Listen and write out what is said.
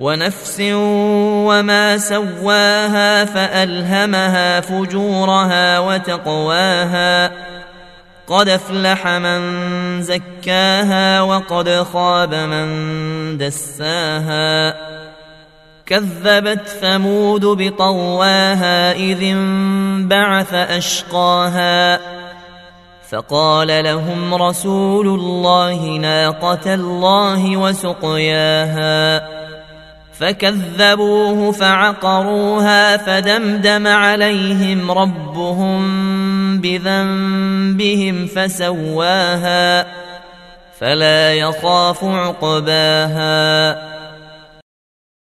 ونفس وما سواها فألهمها فجورها وتقواها قد أفلح من زكاها وقد خاب من دساها كذبت ثمود بطواها إذ انبعث أشقاها فقال لهم رسول الله ناقة الله وسقياها فكذبوه فعقروها فدمدم عليهم ربهم بذنبهم فسواها فلا يخاف عقباها